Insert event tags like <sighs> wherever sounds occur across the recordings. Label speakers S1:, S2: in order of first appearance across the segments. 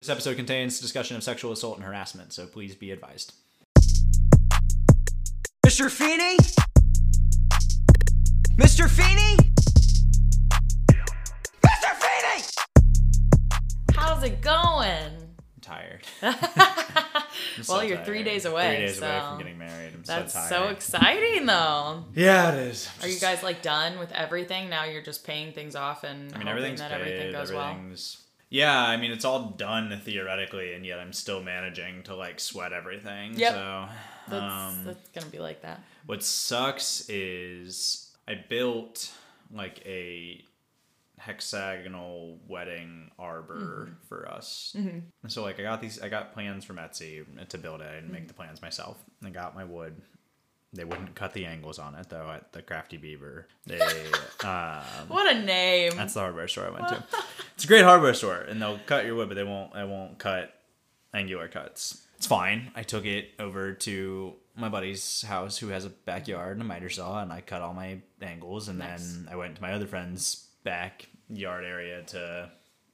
S1: This episode contains discussion of sexual assault and harassment, so please be advised.
S2: Mr. Feeny? Mr. Feeny? Mr. Feeny!
S3: How's it going?
S1: I'm tired.
S3: well, <laughs>
S1: I'm so
S3: you're
S1: tired.
S3: three days away.
S1: Three days
S3: so
S1: away from getting married. I'm
S3: That's
S1: so
S3: so exciting, though.
S1: yeah, it is.
S3: Are you guys like done with everything? Now you're just paying things off and
S1: I mean,
S3: hoping
S1: everything's
S3: that
S1: paid.
S3: everything goes
S1: everything's. Yeah, I mean, it's all done theoretically, and yet I'm still managing to like sweat everything.
S3: Yep.
S1: So.
S3: That's,
S1: um,
S3: that's gonna be like that.
S1: What sucks is I built like a hexagonal wedding arbor
S3: Mm-hmm.
S1: for us. And so like I got these I got plans from Etsy to build it and
S3: Mm-hmm.
S1: make the plans myself. I got my wood. They wouldn't cut the angles on it though at the Crafty Beaver. They um <laughs>
S3: What a name!
S1: that's the hardware store I went to. <laughs> It's a great hardware store, and they'll cut your wood, but they won't. They won't cut angular cuts. It's fine. I took it over to my buddy's house, who has a backyard and a miter saw, and I cut all my angles, and
S3: Nice.
S1: then I went to my other friend's backyard area to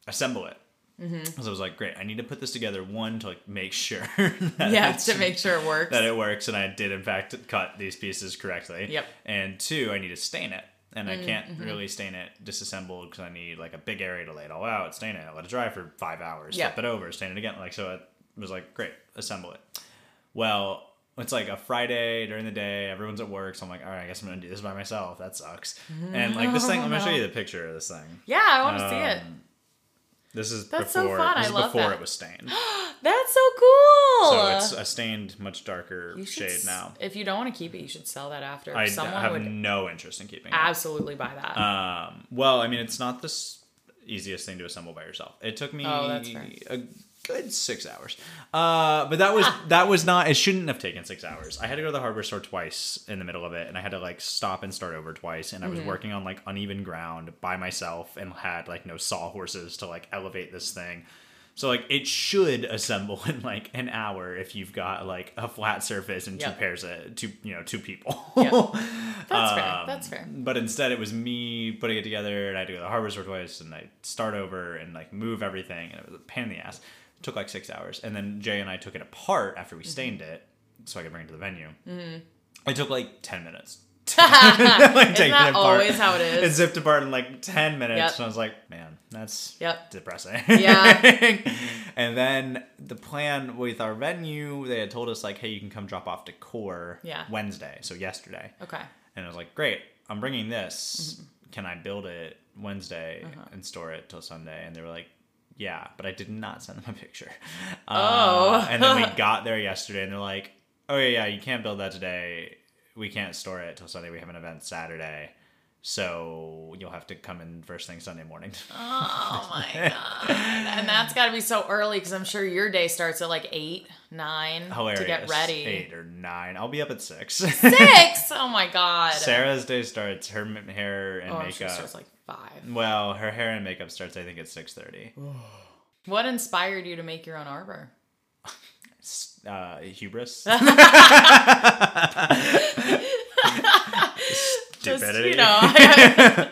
S1: assemble it. Mm-hmm. So I was like, great. I need to put this together. One to like make sure <laughs> that
S3: yeah, to make sure it works.
S1: that it works and I did in fact cut these pieces correctly.
S3: Yep.
S1: And two, I need to stain it. And I can't
S3: Mm-hmm.
S1: really stain it disassembled because I need like a big area to lay it all out, stain it, let it dry for five hours,
S3: Yep.
S1: flip it over, stain it again. Like so it was like, great, assemble it. Well, it's like a Friday during the day, everyone's at work, so I'm like, all right, I guess I'm gonna do this by myself. That sucks. And like this thing, I'm gonna show you the picture of this thing.
S3: yeah, I want to see it.
S1: This is
S3: That's so
S1: before
S3: fun.
S1: this
S3: I
S1: is
S3: love
S1: before
S3: that.
S1: it was stained. <gasps>
S3: That's so cool.
S1: So it's a stained, much darker shade
S3: s-
S1: now.
S3: If you don't want to keep it, you should sell that after.
S1: I d-
S3: Someone
S1: have
S3: would
S1: no interest in keeping it.
S3: absolutely buy that.
S1: Um, well, I mean, it's not the s- easiest thing to assemble by yourself. It took me
S3: Oh, that's fair.
S1: a good six hours. Uh, but that was <laughs> that was not. It shouldn't have taken six hours. I had to go to the hardware store twice in the middle of it, and I had to like stop and start over twice. And I
S3: Mm-hmm.
S1: was working on like uneven ground by myself, and had like no saw horses to like elevate this thing. So like it should assemble in like an hour if you've got like a flat surface and two pairs of two you know two people.
S3: Yep. <laughs> That's fair.
S1: Um,
S3: That's fair.
S1: But instead, it was me putting it together, and I had to go to the hardware store twice, and I start over and like move everything, and it was a pain in the ass. It took like six hours, and then Jay and I took it apart after we
S3: Mm-hmm.
S1: stained it, so I could bring it to the venue. It took like ten minutes. <laughs> <laughs> like,
S3: Isn't that
S1: it apart.
S3: always how it <laughs> is?
S1: it zipped apart in like ten minutes,
S3: Yep.
S1: and I was like, "Man, that's
S3: Yep.
S1: depressing."
S3: Yeah.
S1: and then the plan with our venue, they had told us like, "Hey, you can come drop off decor
S3: Yeah.
S1: Wednesday." So yesterday.
S3: Okay.
S1: And I was like, great, I'm bringing this.
S3: Mm-hmm.
S1: Can I build it Wednesday
S3: Uh-huh.
S1: and store it till Sunday? And they were like, yeah, but I did not send them a picture. <laughs>
S3: Oh.
S1: Uh, and then we <laughs> got there yesterday and they're like, oh, yeah, yeah, you can't build that today. We can't store it till Sunday. We have an event Saturday. So you'll have to come in first thing Sunday morning. <laughs>
S3: Oh my god! And that's got to be so early because I'm sure your day starts at like eight, nine
S1: Hilarious.
S3: to get ready.
S1: Eight or nine. I'll be up at six.
S3: Six. Oh my god.
S1: Sarah's day starts. Her hair and
S3: oh, she
S1: makeup.
S3: starts like five.
S1: well, her hair and makeup starts. I think at six thirty. <sighs>
S3: What inspired you to make your own arbor?
S1: uh, hubris. <laughs>
S3: Just
S1: Stupidity.
S3: you know, <laughs> I,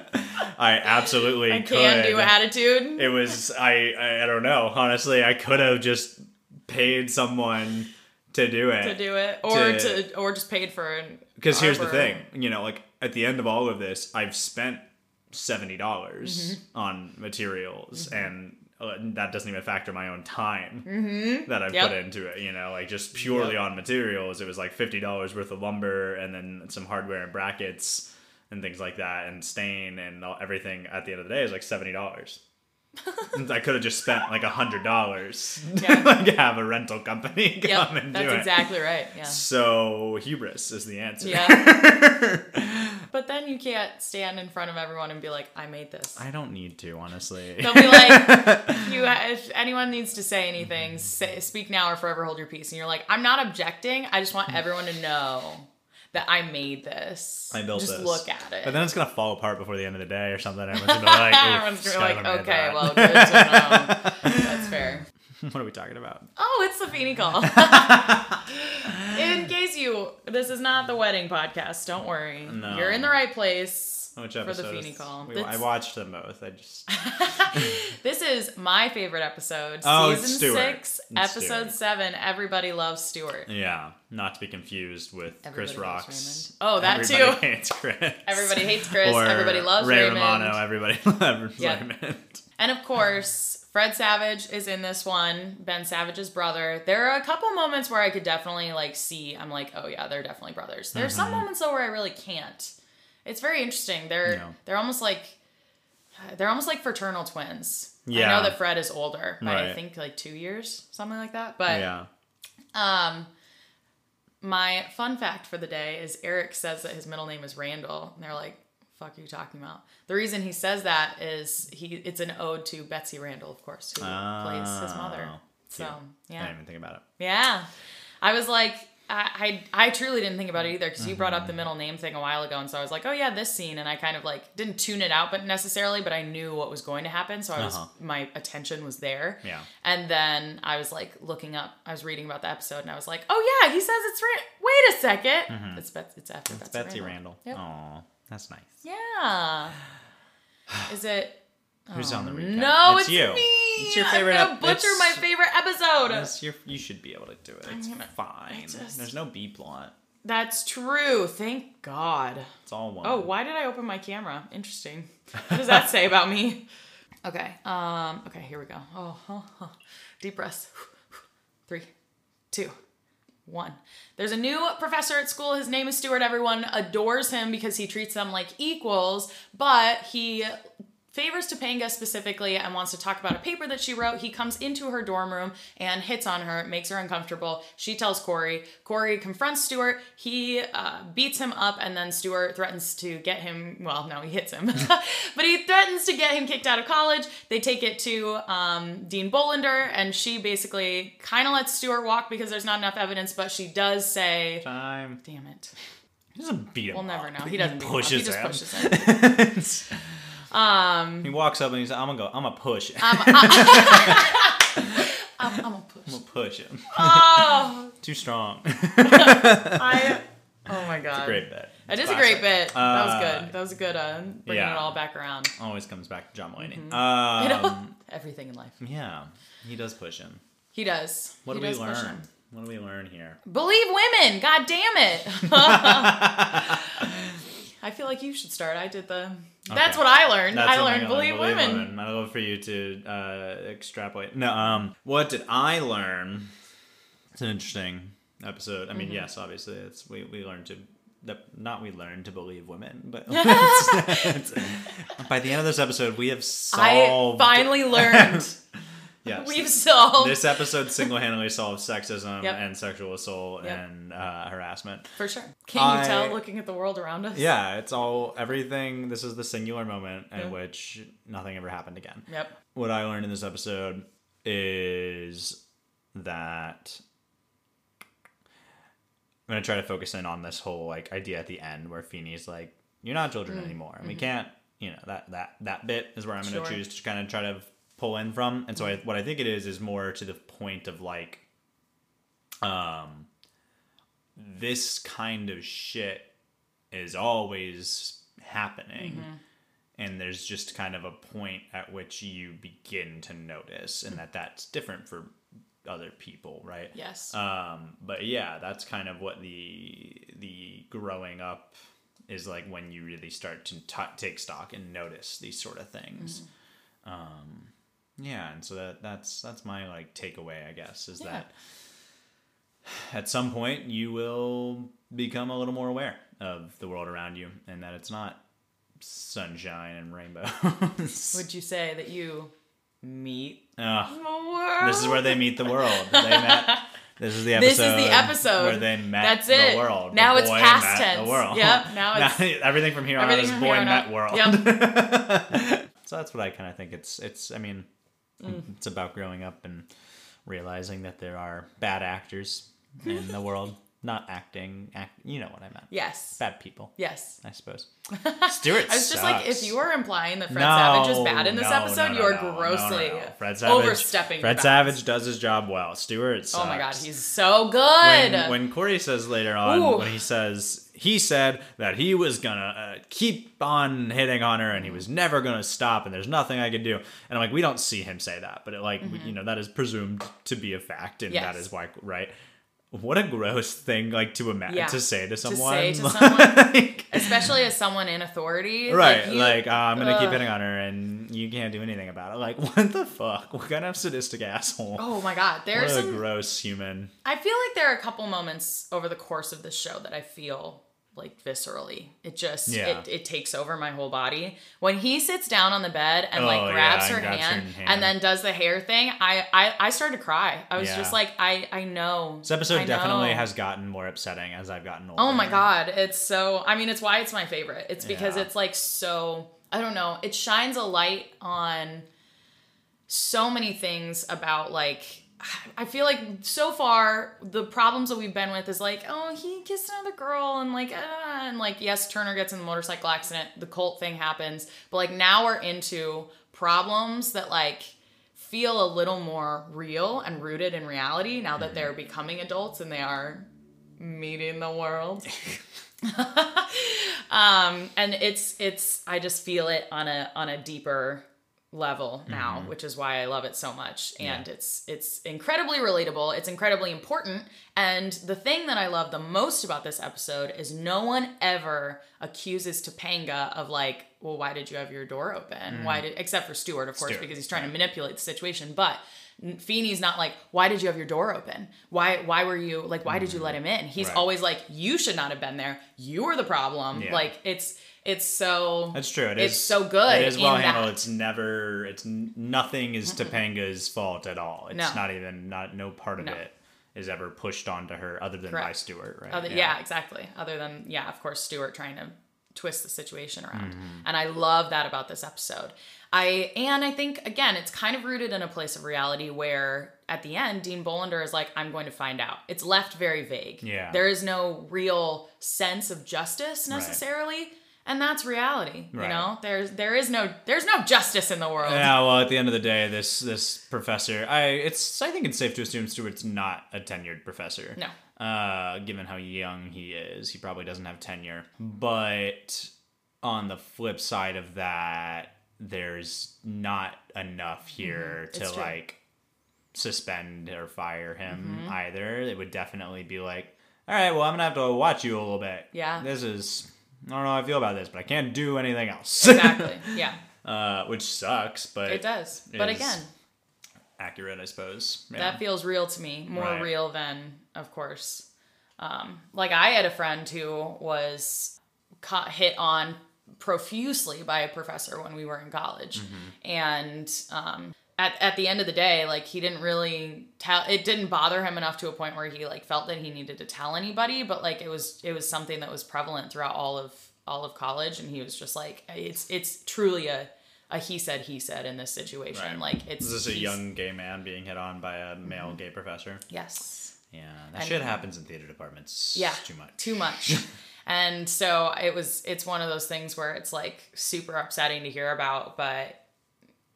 S1: I absolutely
S3: I
S1: could.
S3: can do attitude.
S1: It was I, I I don't know. Honestly, I could have just paid someone to do it.
S3: to do it, or
S1: To-
S3: to, or just paid for an.
S1: Because here's the thing, you know, like at the end of all of this, I've spent seventy dollars
S3: Mm-hmm.
S1: on materials, and uh, that doesn't even factor my own time that I've
S3: Mm-hmm. Yep.
S1: put into it. You know, like just purely on materials, it was like fifty dollars worth of lumber, and then some hardware and brackets and things like that, and stain and all, everything. At the end of the day, is like seventy dollars. <laughs> I could have just spent like a hundred dollars,
S3: Yeah. <laughs>
S1: like have a rental company <laughs> come
S3: Yep,
S1: and do it.
S3: That's exactly right. Yeah.
S1: So hubris is the answer.
S3: Yeah. But then you can't stand in front of everyone and be like, "I made this."
S1: I don't need to, honestly.
S3: They'll be like, "You, uh, if anyone needs to say anything, say, speak now or forever hold your peace." And you're like, "I'm not objecting. I just want mm. everyone to know that I made this.
S1: I built
S3: just
S1: this.
S3: look at it."
S1: But then it's gonna fall apart before the end of the day or something. Everyone's gonna be like, <laughs>
S3: Everyone's gonna be like, "Okay, well, <laughs> good to know." That's fair. <laughs>
S1: what are we talking about?
S3: Oh, it's the Feeny call. In case you, this is not the wedding podcast. Don't worry,
S1: No.
S3: you're in the right place.
S1: Which
S3: for the
S1: episode?
S3: Call.
S1: we- I watched them both. I just <laughs>
S3: This is my favorite episode.
S1: Oh,
S3: season
S1: Stuart.
S3: six,
S1: It's
S3: episode seven. Everybody loves Stuart.
S1: yeah, not to be confused with Chris
S3: Everybody loves
S1: Rock's.
S3: Oh, that
S1: Everybody
S3: too.
S1: Hates Chris.
S3: Everybody hates Chris.
S1: Or
S3: Everybody loves
S1: Ray
S3: Raymond.
S1: Romano. Everybody <laughs> loves
S3: Yeah.
S1: Raymond.
S3: And of course, Fred Savage is in this one, Ben Savage's brother. There are a couple moments where I could definitely like see, I'm like, oh yeah, they're definitely brothers. There's some mm-hmm. moments though where I really can't. It's very interesting. They're they're almost like they're almost like fraternal twins.
S1: Yeah.
S3: I know that Fred is older by I think like two years, something like that. But
S1: Yeah.
S3: um my fun fact for the day is Eric says that his middle name is Randall, and they're like, "Fuck, are you talking about?" The reason he says that is he it's an ode to Betsy Randle, of course, who plays his mother.
S1: Oh,
S3: So
S1: I
S3: yeah,
S1: didn't even think about it.
S3: yeah. I was like, I I, I truly didn't think about it either because you brought
S1: Mm-hmm.
S3: up the middle name thing a while ago, and so I was like, oh yeah, this scene, and I kind of like didn't tune it out, but necessarily, but I knew what was going to happen, so I was
S1: Uh-huh.
S3: my attention was there.
S1: Yeah.
S3: And then I was like looking up, I was reading about the episode, and I was like, oh yeah, he says it's Ra- wait a 2nd it's Betsy, it's after
S1: Mm-hmm. It's
S3: Betsy,
S1: Betsy Randle.
S3: Yep.
S1: Aw, that's nice.
S3: Yeah. <sighs> Is it?
S1: Who's on the recap?
S3: No, it's,
S1: you.
S3: me.
S1: It's your favorite.
S3: I'm gonna
S1: ep-
S3: butcher
S1: it's-
S3: my favorite episode.
S1: it's your- you should be able to do it. It's
S3: gonna-
S1: fine.
S3: just-
S1: There's no B plot.
S3: That's true. Thank God.
S1: It's all one.
S3: Oh, why did I open my camera? Interesting. What does that say about me? <laughs> Okay. Um. Okay. Here we go. Oh. huh, huh. Deep breaths. <sighs> Three, two, one. There's a new professor at school. His name is Stuart. Everyone adores him because he treats them like equals, but he favors Topanga specifically and wants to talk about a paper that she wrote. He comes into her dorm room and hits on her, makes her uncomfortable. She tells Cory. Cory confronts Stuart. He uh, beats him up, and then Stuart threatens to get him. Well, no, he hits him, <laughs> but he threatens to get him kicked out of college. They take it to um, Dean Bolander, and she basically kind of lets Stuart walk because there's not enough evidence, but she does say,
S1: Time.
S3: "Damn it."
S1: He doesn't beat him.
S3: We'll never know. He doesn't beat him up. He just
S1: him.
S3: pushes him. <laughs>
S1: He walks up and he's like, "I'm gonna go. I'm gonna push him.
S3: I'm, <laughs> I'm gonna push.
S1: I'm gonna push him.
S3: Oh, <laughs>
S1: Too strong." <laughs>
S3: I. Oh my god.
S1: Great bet.
S3: It
S1: It's
S3: a great bit. that was
S1: Uh,
S3: good. That was a good uh, bringing
S1: yeah.
S3: it all back around.
S1: Always comes back to John Mulaney.
S3: Know?
S1: Um,
S3: Everything in life.
S1: yeah, he does push him.
S3: He does.
S1: What
S3: he
S1: do we
S3: does push
S1: learn? What do we learn here?
S3: Believe women. God damn it. I feel like you should start. I did the. That's what I learned.
S1: That's
S3: I learned
S1: I
S3: believe, women.
S1: I'd love for you to uh, extrapolate. No, um, what did I learn? It's an interesting episode. I mean,
S3: Mm-hmm.
S1: yes, obviously, it's we we learned to. that- Not we learned to believe women, but <laughs> <laughs> it's- it's- by the end of this episode, we have solved.
S3: I finally learned. <laughs>
S1: yes,
S3: We've solved
S1: this episode single-handedly solves sexism
S3: Yep.
S1: and sexual assault
S3: Yep.
S1: and uh, harassment.
S3: for sure. Can you tell looking at the world around us?
S1: Yeah, it's all everything. This is the singular moment in
S3: Yep.
S1: which nothing ever happened again.
S3: Yep.
S1: What I learned in this episode is that I'm gonna try to focus in on this whole like idea at the end where Feeny's like, "You're not children anymore," and we can't, you know, that that that bit is where I'm gonna
S3: Mm-hmm. Sure.
S1: choose to kind of try to pull in from. And so I, what I think it is is more to the point of like, um, this kind of shit is always happening
S3: Mm-hmm.
S1: and there's just kind of a point at which you begin to notice and that that's different for other people right
S3: Yes.
S1: um but yeah that's kind of what the the growing up is like when you really start to t- take stock and notice these sort of things um yeah and so that that's that's my like takeaway i guess is
S3: Yeah.
S1: that at some point you will become a little more aware of the world around you and that it's not sunshine and rainbows. <laughs>
S3: Would you say that you meet the world?
S1: this is where they meet the world. They met. <laughs> This is the episode.
S3: This is the episode.
S1: where they met
S3: That's
S1: the
S3: it.
S1: world. The
S3: Now it's past tense.
S1: The world.
S3: Yep, <laughs> now it's-
S1: everything from here on
S3: everything
S1: is boy met
S3: out.
S1: world.
S3: Yep.
S1: so that's what I kind of think. It's it's. I mean,
S3: Mm.
S1: it's about growing up and realizing that there are bad actors in the <laughs> world. Not acting. Act. You know what I meant.
S3: Yes.
S1: Bad people.
S3: Yes.
S1: I suppose. <laughs> Stuart.
S3: I was just like, if you were implying that Fred
S1: No,
S3: Savage is bad in this
S1: no,
S3: episode,
S1: no,
S3: you are grossly.
S1: Fred Savage,
S3: overstepping.
S1: Fred. Savage does his job well. Stuart. Sucks.
S3: Oh my god, he's so good.
S1: when, when Cory says later on
S3: Ooh.
S1: when he says he said that he was gonna uh, keep on hitting on her and he was never gonna stop and there's nothing I could do. And I'm like, we don't see him say that, but it, like you know that is presumed to be a fact and that
S3: Mm-hmm. Yes.
S1: is why right. What a gross thing like to imagine
S3: Yeah.
S1: to say to someone.
S3: say to <laughs>
S1: Like-
S3: especially as someone in authority.
S1: Right,
S3: you-
S1: like, uh, I'm gonna keep hitting on her, and you can't do anything about it. Like, <laughs> what the fuck? What kind of sadistic asshole?
S3: Oh my god,
S1: what
S3: there's
S1: a gross human.
S3: I feel like there are a couple moments over the course of this show that I feel like viscerally. It just
S1: Yeah.
S3: it, it takes over my whole body. When he sits down on the bed and
S1: Oh,
S3: like grabs
S1: yeah,
S3: her
S1: and grabs her
S3: hand,
S1: hand.
S3: and then does the hair thing, I I, I started to cry. I was
S1: Yeah.
S3: just like, I I know.
S1: This episode
S3: I
S1: definitely
S3: know.
S1: has gotten more upsetting as I've gotten older.
S3: Oh my god, it's so I mean it's why it's my favorite. It's because it's like so I don't know, it shines a light on so many things about like <sighs> I feel like so far the problems that we've been with is like, oh, he kissed another girl and like, uh, and like, yes, Turner gets in the motorcycle accident, the cult thing happens, but like now we're into problems that like feel a little more real and rooted in reality now that they're becoming adults and they are meeting the world. <laughs> <laughs> um, and it's it's I just feel it on a on a deeper level now, mm-hmm. which is why I love it so much. And it's it's incredibly relatable. It's incredibly important. And the thing that I love the most about this episode is no one ever accuses Topanga of like, well, why did you have your door open? Mm-hmm. Why did except for Stuart, of course,
S1: Stuart,
S3: because he's trying to manipulate the situation. But Feeny's not like, why did you have your door open? Why why were you like why did you mm-hmm. let him in? He's
S1: Right.
S3: always like, you should not have been there. You were the problem.
S1: Yeah.
S3: Like it's it's so
S1: That's true. It
S3: it's
S1: is-
S3: so good.
S1: It is well handled.
S3: that.
S1: It's never. It's nothing is Topanga's fault at all. It's
S3: No.
S1: not even. Not no part of
S3: No.
S1: it is ever pushed onto her other than by
S3: Correct.
S1: Stuart. Right.
S3: Other, yeah. exactly. Other than yeah, of course, Stuart trying to twist the situation around,
S1: Mm-hmm.
S3: and I love that about this episode. I and I think again, it's kind of rooted in a place of reality where at the end, Dean Bolander is like, "I'm going to find out." It's left very vague.
S1: Yeah.
S3: there is no real sense of justice necessarily. And that's reality, you know. There's there is no there's no justice in the world.
S1: Yeah, well, at the end of the day, this this professor, I it's I think it's safe to assume Stuart's not a tenured professor.
S3: No.
S1: Uh, given how young he is, he probably doesn't have tenure. But on the flip side of that, there's not enough here to
S3: Mm-hmm. True.
S1: like suspend or fire him
S3: Mm-hmm.
S1: either. It would definitely be like, all right, well, I'm gonna have to watch you a little bit.
S3: Yeah.
S1: This is. I don't know how I feel about this, but I can't do anything else. <laughs>
S3: Exactly. Yeah,
S1: uh, which sucks, but
S3: it does. But again,
S1: accurate, I suppose. Yeah.
S3: that feels real to me more
S1: Right.
S3: real than of course um, like i had a friend who was caught, hit on profusely by a professor when we were in college
S1: Mm-hmm.
S3: and um, at, at the end of the day like he didn't really tell it didn't bother him enough to a point where he like felt that he needed to tell anybody but like it was it was something that was prevalent throughout all of all of college and he was just like it's it's truly a a he said he said in this situation
S1: Right.
S3: like it's
S1: Is this a young gay man being hit on by a mm-hmm. male gay professor?
S3: yes
S1: Yeah, that
S3: And-
S1: shit happens in theater departments.
S3: yeah
S1: too much.
S3: too much <laughs> and so it was it's one of those things where it's like super upsetting to hear about but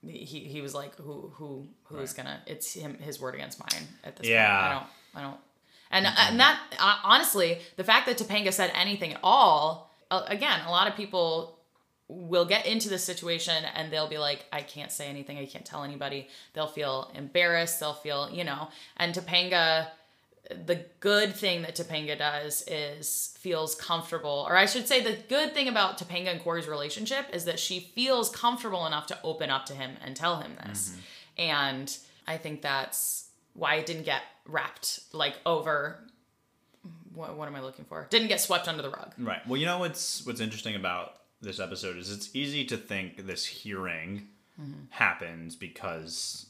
S3: he he was like who who who's gonna it's him his word against mine at this
S1: Yeah.
S3: point i don't i don't and and that uh, honestly the fact that topanga said anything at all uh, again a lot of people will get into this situation and they'll be like i can't say anything. I can't tell anybody. They'll feel embarrassed. They'll feel you know and topanga the good thing that Topanga does is feels comfortable, or I should say, the good thing about Topanga and Cory's relationship is that she feels comfortable enough to open up to him and tell him this. And I think that's why it didn't get wrapped like over. What, what am I looking for? Didn't get swept under the rug.
S1: Right. Well, you know what's what's interesting about this episode is it's easy to think this hearing
S3: Mm-hmm.
S1: happens because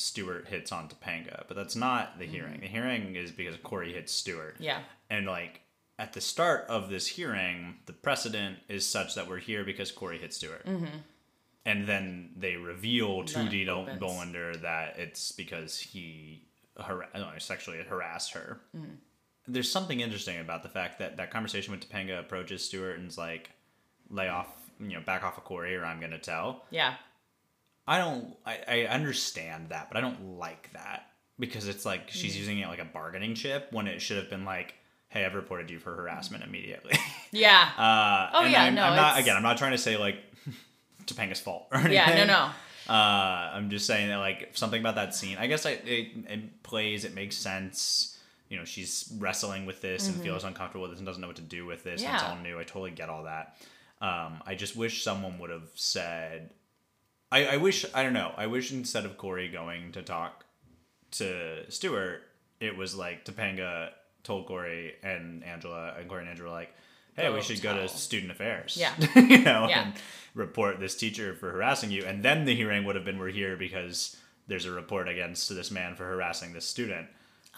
S1: Stuart hits on Topanga, but that's not the hearing. The hearing is because Cory hits Stuart.
S3: Mm-hmm. Yeah.
S1: And like at the start of this hearing, the precedent is such that we're here because Cory hit Stuart. Mm-hmm. And then they reveal to
S3: Then it
S1: Dean
S3: opens.
S1: Bolander that it's because he har- sexually harassed her.
S3: Mm-hmm.
S1: There's something interesting about the fact that that conversation with Topanga approaches Stuart and's like, lay off, you know, back off of Cory or I'm going to tell.
S3: Yeah.
S1: I don't. I, I understand that, but I don't like that because it's like she's using it like a bargaining chip when it should have been like, "Hey, I've reported you for harassment immediately." <laughs>
S3: Yeah.
S1: Uh,
S3: Oh,
S1: and
S3: yeah,
S1: I'm,
S3: no,
S1: I'm not again. I'm not trying to say like <laughs> Topanga's fault or anything.
S3: yeah. No. No.
S1: Uh, I'm just saying that like something about that scene. I guess I, it, it plays. It makes sense. You know, she's wrestling with this and feels uncomfortable with this and doesn't know what to do with this. And it's
S3: Mm-hmm.
S1: All new. I totally get all that. Um, I just wish someone would have said. I, I wish I don't know. I wish instead of Cory going to talk to Stuart, it was like Topanga told Cory and Angela and Cory and Angela were like, "Hey,
S3: Go
S1: we oh, should go to student affairs."
S3: Yeah. <laughs>
S1: you know,
S3: Yeah.
S1: and report this teacher for harassing you, and then the hearing would have been we're here because there's a report against this man for harassing this student.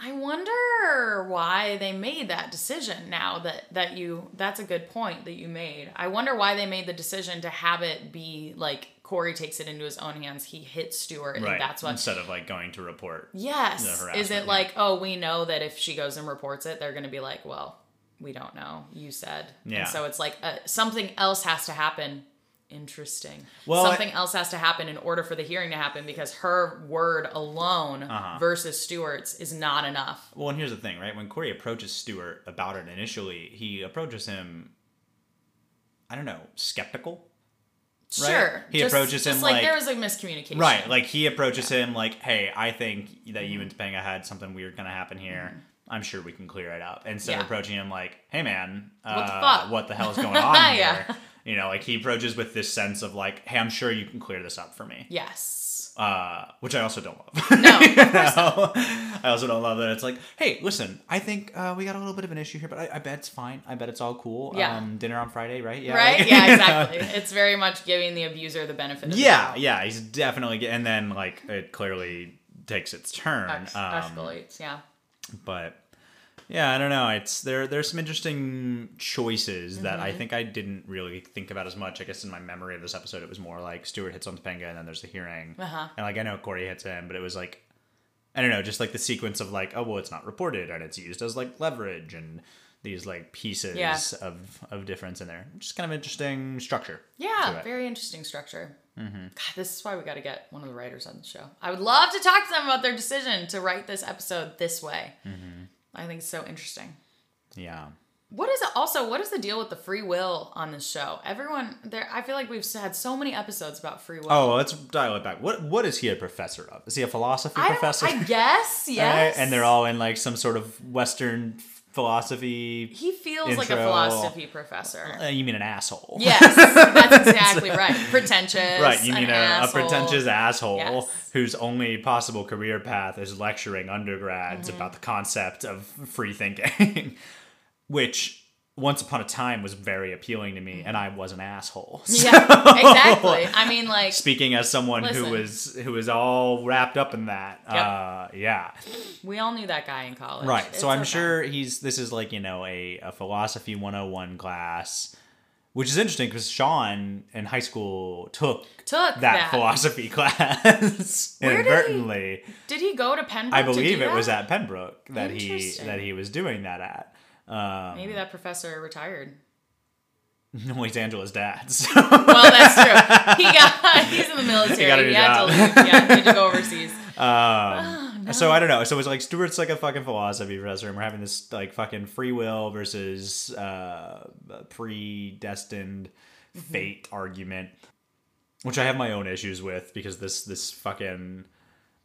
S3: I wonder why they made that decision now that that you that's a good point that you made. I wonder why they made the decision to have it be like Cory takes it into his own hands. He hits Stuart and
S1: Right.
S3: that's what
S1: Instead of like going to report.
S3: Yes. Is it like, oh, we know that if she goes and reports it, they're going to be like, well, we don't know. You said.
S1: Yeah.
S3: And so it's like uh, something else has to happen. Interesting.
S1: Well,
S3: something
S1: I-
S3: else has to happen in order for the hearing to happen because her word alone
S1: Uh-huh.
S3: versus Stuart's is not enough.
S1: Well, and here's the thing, right? When Cory approaches Stuart about it initially, he approaches him. I don't know, skeptical. Right?
S3: Sure.
S1: He
S3: Just-
S1: approaches
S3: just
S1: him
S3: like,
S1: like-
S3: there was a miscommunication.
S1: Right, like he approaches him like, "Hey, I think that you and Topanga had something weird gonna happen here. I'm sure we can clear it up." Instead
S3: Mm-hmm. Yeah.
S1: of approaching him like, "Hey, man, uh,
S3: What the fuck?"
S1: what the hell's <laughs> going on
S3: Yeah.
S1: here?" You know, like he approaches with this sense of like, "Hey, I'm sure you can clear this up for me,"
S3: Yes.
S1: uh, which I also don't love.
S3: No. <laughs>
S1: You know? I also don't love that it's like, "Hey, listen, I think uh, we got a little bit of an issue here, but I, I bet it's fine. I bet it's all cool.
S3: Yeah.
S1: Um, dinner on Friday, right? Yeah,
S3: right?
S1: like-
S3: Yeah, <laughs> exactly. it's very much giving the abuser the benefit of the
S1: yeah,
S3: doubt.
S1: yeah, he's definitely, get- and then like it clearly takes its turn.
S3: Ex-
S1: um,
S3: escalates, yeah.
S1: but yeah, I don't know. It's there. There's some interesting choices that
S3: Mm-hmm.
S1: I think I didn't really think about as much. I guess in my memory of this episode, it was more like Stuart hits on Topanga, and then there's the hearing,
S3: Uh-huh.
S1: and like I know Cory hits him, but it was like I don't know, just like the sequence of like, oh well, it's not reported, and it's used as like leverage and these like pieces
S3: Yeah.
S1: of of difference in there. Just kind of interesting structure.
S3: Yeah, very interesting structure. God, this is why we got to get one of the writers on the show. I would love to talk to them about their decision to write this episode this way. I think it's so interesting.
S1: Yeah.
S3: What is it also? What is the deal with the free will on this show? Everyone there. I feel like we've had so many episodes about free will.
S1: Oh, let's dial it back. What what is he a professor of? Is he a philosophy
S3: I,
S1: professor?
S3: I guess <laughs> yes.
S1: And they're all in like some sort of Western philosophy.
S3: He feels like a philosophy professor.
S1: Uh, you mean an asshole?
S3: Yes, <laughs> that's exactly right. Pretentious.
S1: Right, you
S3: an
S1: mean a, a pretentious asshole
S3: Yes.
S1: whose only possible career path is lecturing undergrads
S3: Mm-hmm.
S1: about the concept of free thinking, <laughs> which once upon a time was very appealing to me, and I was an asshole. <laughs> So,
S3: Yeah, exactly. I mean, like,
S1: Speaking as someone who was who was all wrapped up in that,
S3: Yep.
S1: uh, yeah,
S3: we all knew that guy in college.
S1: Right.
S3: It's
S1: so I'm
S3: okay.
S1: sure he's this is like, you know, a, a philosophy 101 class, which is interesting because Sean in high school took
S3: took
S1: that,
S3: that.
S1: philosophy <laughs> class
S3: Where did he-
S1: inadvertently.
S3: Did he go to Pennbrook?
S1: I believe it was at Pennbrook that he that he was doing that at. Um,
S3: Maybe that professor retired. <laughs>
S1: no, he's Angela's dad. So.
S3: Well, that's true. He got <laughs> <laughs> he's in the military.
S1: got a
S3: He, had to leave. Yeah, he had to go overseas.
S1: Um, So I don't know. So it's like Stuart's like a fucking philosophy professor, and we're having this like fucking free will versus uh, predestined
S3: Mm-hmm.
S1: fate argument, which I have my own issues with because this this fucking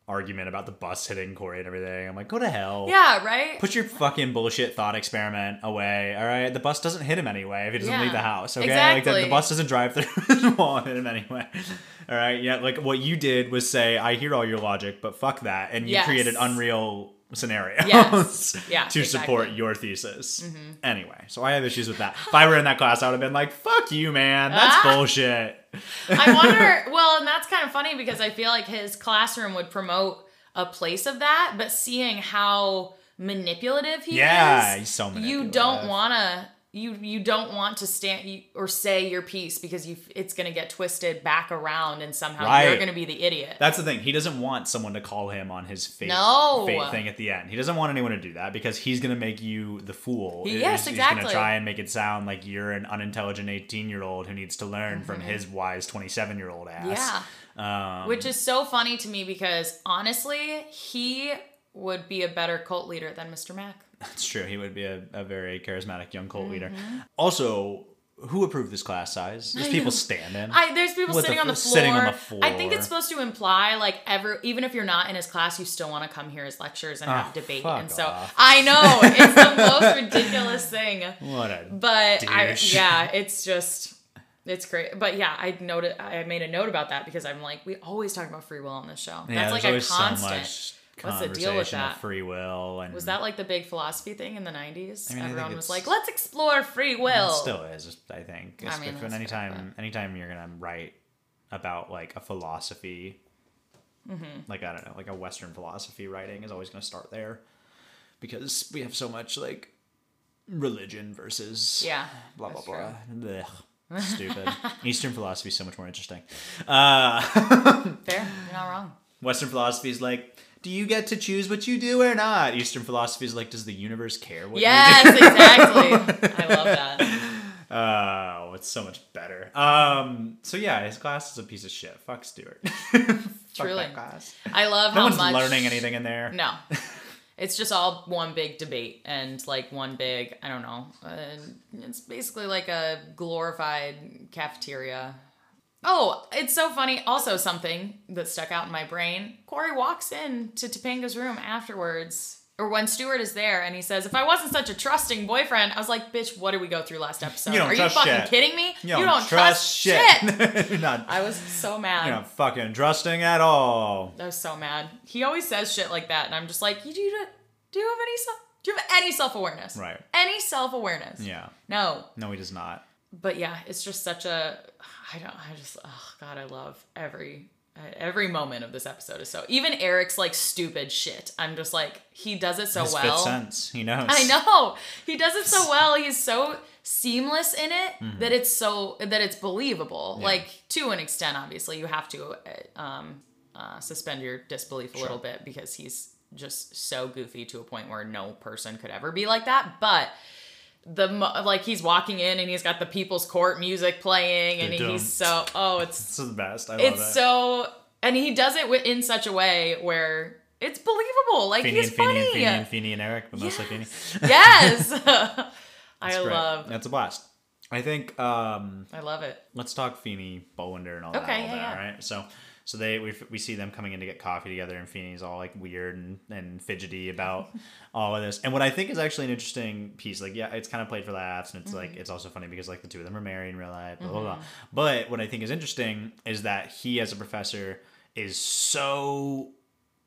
S1: argument about the bus hitting Cory and everything. I'm like, go to hell.
S3: Yeah, right.
S1: Put your fucking bullshit thought experiment away. All right, the bus doesn't hit him anyway if he doesn't
S3: Yeah.
S1: leave the house. Okay, like the, the bus doesn't drive through his <laughs> wall and hit him anyway. All right, yeah, like what you did was say, I hear all your logic, but fuck that, and you
S3: Yes.
S1: created unreal scenarios
S3: Yes. <laughs> Yeah,
S1: to support your thesis. Anyway, so I have issues with that. If I were in that class, I would have been like, "Fuck you, man. That's
S3: Ah.
S1: bullshit."
S3: I wonder. <laughs> Well, and that's kind of funny because I feel like his classroom would promote a place of that, but seeing how manipulative he
S1: Yeah,
S3: is,
S1: he's so manipulative.
S3: you don't want to. You you don't want to stand or say your piece because you it's going to get twisted back around and somehow you're going to be the idiot.
S1: That's the thing. He doesn't want someone to call him on his fate,
S3: No.
S1: fate thing at the end. He doesn't want anyone to do that because he's going to make you the fool.
S3: He-
S1: He's-
S3: yes,
S1: He's going to try and make it sound like you're an unintelligent 18 year old who needs to learn from his wise 27 year old ass.
S3: Mm-hmm. Yeah.
S1: Um,
S3: Which is so funny to me because honestly, he would be a better cult leader than Mr. Mac.
S1: It's true. He would be a, a very charismatic young cult leader.
S3: Mm-hmm.
S1: Also, who approved this class size? There's people standing.
S3: I there's people
S1: What the
S3: sitting on the floor.
S1: sitting on the
S3: I think it's supposed to imply like ever even if you're not in his class, you still want to come hear his lectures and
S1: Ah,
S3: have debate. And so
S1: off.
S3: I know it's the <laughs> most ridiculous thing.
S1: what a
S3: But I, yeah, it's just it's great. But yeah, I noted I made a note about that because I'm like, we always talk about free will on this show.
S1: yeah.
S3: That's like a constant.
S1: so
S3: What's the deal with that?
S1: free will and
S3: Was that like the big philosophy thing in the 90s?
S1: I mean,
S3: Everyone was like, let's explore free will.
S1: It still is, I think.
S3: I mean,
S1: anytime, anytime you're gonna write about like a philosophy,
S3: Mm-hmm.
S1: like I don't know, like a Western philosophy writing is always gonna start there, because we have so much like religion versus
S3: yeah.
S1: blah blah blah. Ugh, <laughs> stupid. Eastern philosophy is so much more interesting. <laughs> Uh, <laughs>
S3: Fair. You're not wrong.
S1: Western philosophy is like. Do you get to choose what you do or not? Eastern philosophy is like, does the universe care what you do?
S3: Yes, exactly. <laughs> I love that.
S1: Oh, it's so much better. Um, so yeah, his class is a piece of shit. Fuck Stuart. <laughs> Fuck
S3: Truly.
S1: that class.
S3: I love
S1: No
S3: how
S1: one's
S3: much
S1: learning anything in there.
S3: No. <laughs> It's just all one big debate and like one big, I don't know. Uh, it's basically like a glorified cafeteria. Oh, it's so funny. Also, something that stuck out in my brain Cory walks in to Topanga's room afterwards, or when Stuart is there, and he says, If I wasn't such a trusting boyfriend, I was like, Bitch, what did we go through last episode?
S1: You don't
S3: Are you
S1: trust
S3: fucking
S1: shit.
S3: kidding me?
S1: You don't, trust, shit. <laughs> you're not.
S3: I was so mad.
S1: You're not fucking trusting at all.
S3: I was so mad. He always says shit like that, and I'm just like, you do you do you have any self do you have any self awareness?
S1: Right.
S3: Any self awareness?
S1: Yeah.
S3: No.
S1: No, he does not.
S3: But yeah, it's just such a. I don't. I just. Oh God, I love every every moment of this episode is so. Even Eric's like stupid shit. I'm just like he does it so
S1: His
S3: well.
S1: sense. He knows.
S3: I know he does it so <laughs> well. He's so seamless in it
S1: Mm-hmm.
S3: that it's so that it's believable. Like to an extent, obviously, you have to uh, um, uh, suspend your disbelief a little bit because he's just so goofy to a point where no person could ever be like that. But the like he's walking in and he's got the People's Court music playing and he's so oh it's
S1: is the best. I love it.
S3: it's
S1: it.
S3: so and he does it in such a way where it's believable. Like
S1: Feeny
S3: he's
S1: and
S3: funny.
S1: and Feeny and Feeny and Eric, but mostly Feeny.
S3: yes. <laughs> <laughs> I
S1: great.
S3: love
S1: That's a blast. I think um,
S3: I love it.
S1: let's talk Feeny, Bolander, and all that.
S3: Okay,
S1: all
S3: yeah,
S1: that,
S3: yeah.
S1: Right. So, so they we, we see them coming in to get coffee together, and Feeny's all like weird and, and fidgety about <laughs> all of this. And what I think is actually an interesting piece, like yeah, it's kind of played for laughs, and it's like
S3: Mm-hmm.
S1: it's also funny because like the two of them are married in real life, blah blah blah. But what I think is interesting is that he, as a professor, is so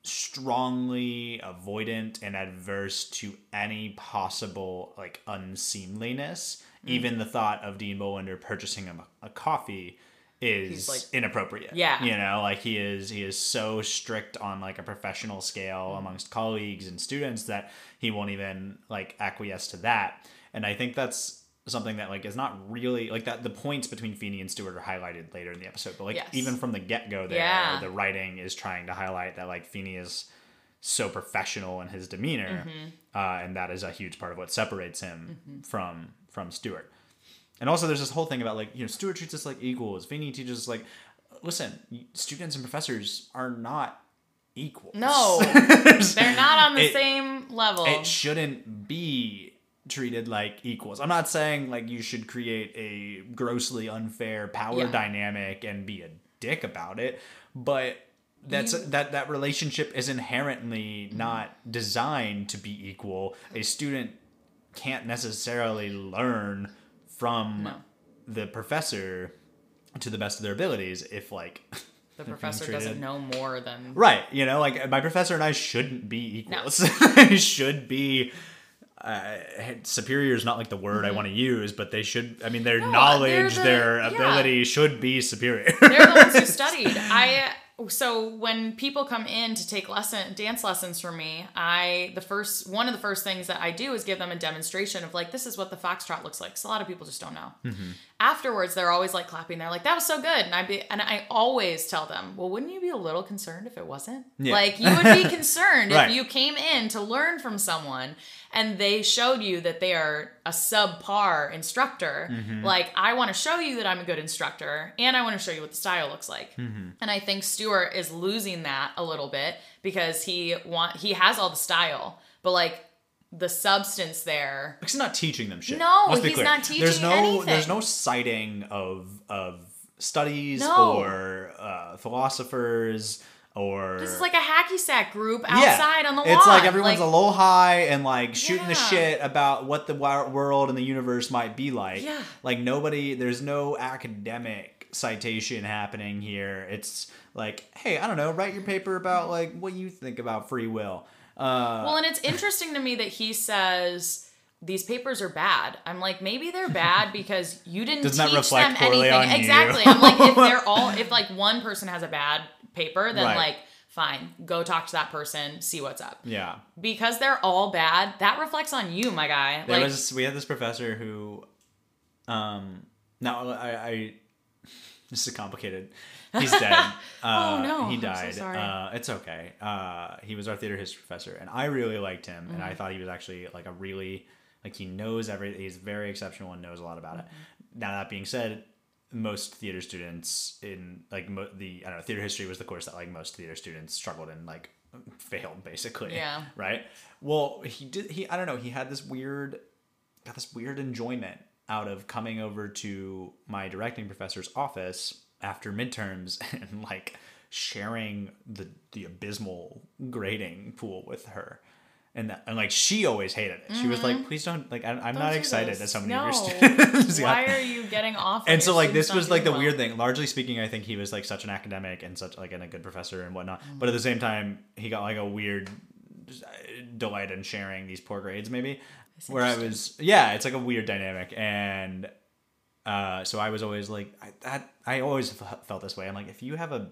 S1: strongly avoidant and adverse to any possible like unseemliness.
S3: Mm.
S1: Even the thought of Dean Bolander purchasing him a, a coffee is
S3: like-
S1: inappropriate.
S3: Yeah.
S1: You know, like he is he is so strict on like a professional scale amongst colleagues and students that he won't even like acquiesce to that. And I think that's something that like is not really like that the points between Feeny and Stuart are highlighted later in the episode. But like
S3: Yes.
S1: even from the get go there,
S3: Yeah.
S1: the writing is trying to highlight that like Feeny is so professional in his demeanor,
S3: Mm-hmm.
S1: uh, and that is a huge part of what separates him from from Stuart. And also, there's this whole thing about like you know Stuart treats us like equals. Feeney teaches us like, listen, students and professors are not equals.
S3: No. <laughs> They're not on the
S1: It-
S3: same level.
S1: it shouldn't be treated like equals. I'm not saying like you should create a grossly unfair power
S3: Yeah.
S1: dynamic and be a dick about it, but that's
S3: You-
S1: that that relationship is inherently mm-hmm. not designed to be equal. A student can't necessarily learn from
S3: No.
S1: the professor to the best of their abilities if like <laughs>
S3: the professor
S1: treated-
S3: doesn't know more than
S1: Right. You know, like my professor and I shouldn't be equals. <laughs> they should be. Uh, superior is not like the word I want to use, but they should. I mean, their
S3: Mm-hmm. No,
S1: knowledge,
S3: the-
S1: their
S3: yeah.
S1: ability should be superior.
S3: they're the ones who <laughs> studied. I so when people come in to take lesson dance lessons from me, I the first one of the first things that I do is give them a demonstration of like this is what the foxtrot looks like. So a lot of people just don't know.
S1: Mm-hmm.
S3: Afterwards, they're always like clapping. They're like, "That was so good," and I be and I always tell them, "Well, wouldn't you be a little concerned if it wasn't?
S1: Yeah.
S3: Like you would be <laughs> concerned
S1: Right.
S3: if you came in to learn from someone." And they showed you that they are a subpar instructor.
S1: Mm-hmm.
S3: Like, I want to show you that I'm a good instructor, and I want to show you what the style looks like.
S1: Mm-hmm.
S3: And I think Stuart is losing that a little bit because he want he has all the style, but like the substance there.
S1: Because he's not teaching them shit.
S3: No, he's
S1: clear.
S3: not teaching
S1: There's no
S3: anything.
S1: there's no citing of of studies
S3: No.
S1: or uh, philosophers or
S3: This is like a hacky sack group
S1: Yeah.
S3: outside on the lawn.
S1: It's like everyone's a low high and like shooting the shit about what the world and the universe might be like.
S3: Yeah.
S1: Like nobody, there's no academic citation happening here. It's like, hey, I don't know, write your paper about like what you think about free will. Uh,
S3: Well, and it's interesting to me that he says these papers are bad. I'm like, maybe they're bad <laughs> because you didn't
S1: Doesn't that
S3: teach
S1: reflect
S3: them
S1: poorly
S3: anything.
S1: on you?
S3: exactly. I'm like, if they're all, <laughs> if like one person has a bad paper, then
S1: Right.
S3: like, fine, go talk to that person, see what's up.
S1: yeah.
S3: Because they're all bad, that reflects on you, my guy.
S1: There
S3: like,
S1: was we had this professor who, um, now I, I this is complicated. He's dead. <laughs> Uh,
S3: Oh, no.
S1: he
S3: so
S1: died.
S3: sorry.
S1: Uh, it's okay. Uh, he was our theater history professor, and I really liked him, and
S3: Mm-hmm.
S1: I thought he was actually like a really like he knows everything. He's very exceptional and knows a lot about it.
S3: Mm-hmm.
S1: Now that being said. Most theater students in like mo- the I don't know theater history was the course that like most theater students struggled and like <laughs> failed basically
S3: Yeah.
S1: right well he did he i don't know he had this weird got this weird enjoyment out of coming over to my directing professor's office after midterms <laughs> and like sharing the the abysmal grading pool with her and that, and like she always hated it she was like please don't like I, i'm
S3: Mm-hmm. Don't
S1: not excited
S3: this.
S1: that so many
S3: no.
S1: of your students got-
S3: Why are you getting off?
S1: and so like this was like the
S3: doing
S1: weird thing largely speaking i think he was like such an academic and such like and a good professor and whatnot
S3: Mm.
S1: but at the same time he got like a weird uh, delight in sharing these poor grades maybe where i was yeah it's like a weird dynamic and uh so i was always like I, that i always felt this way i'm like if you have a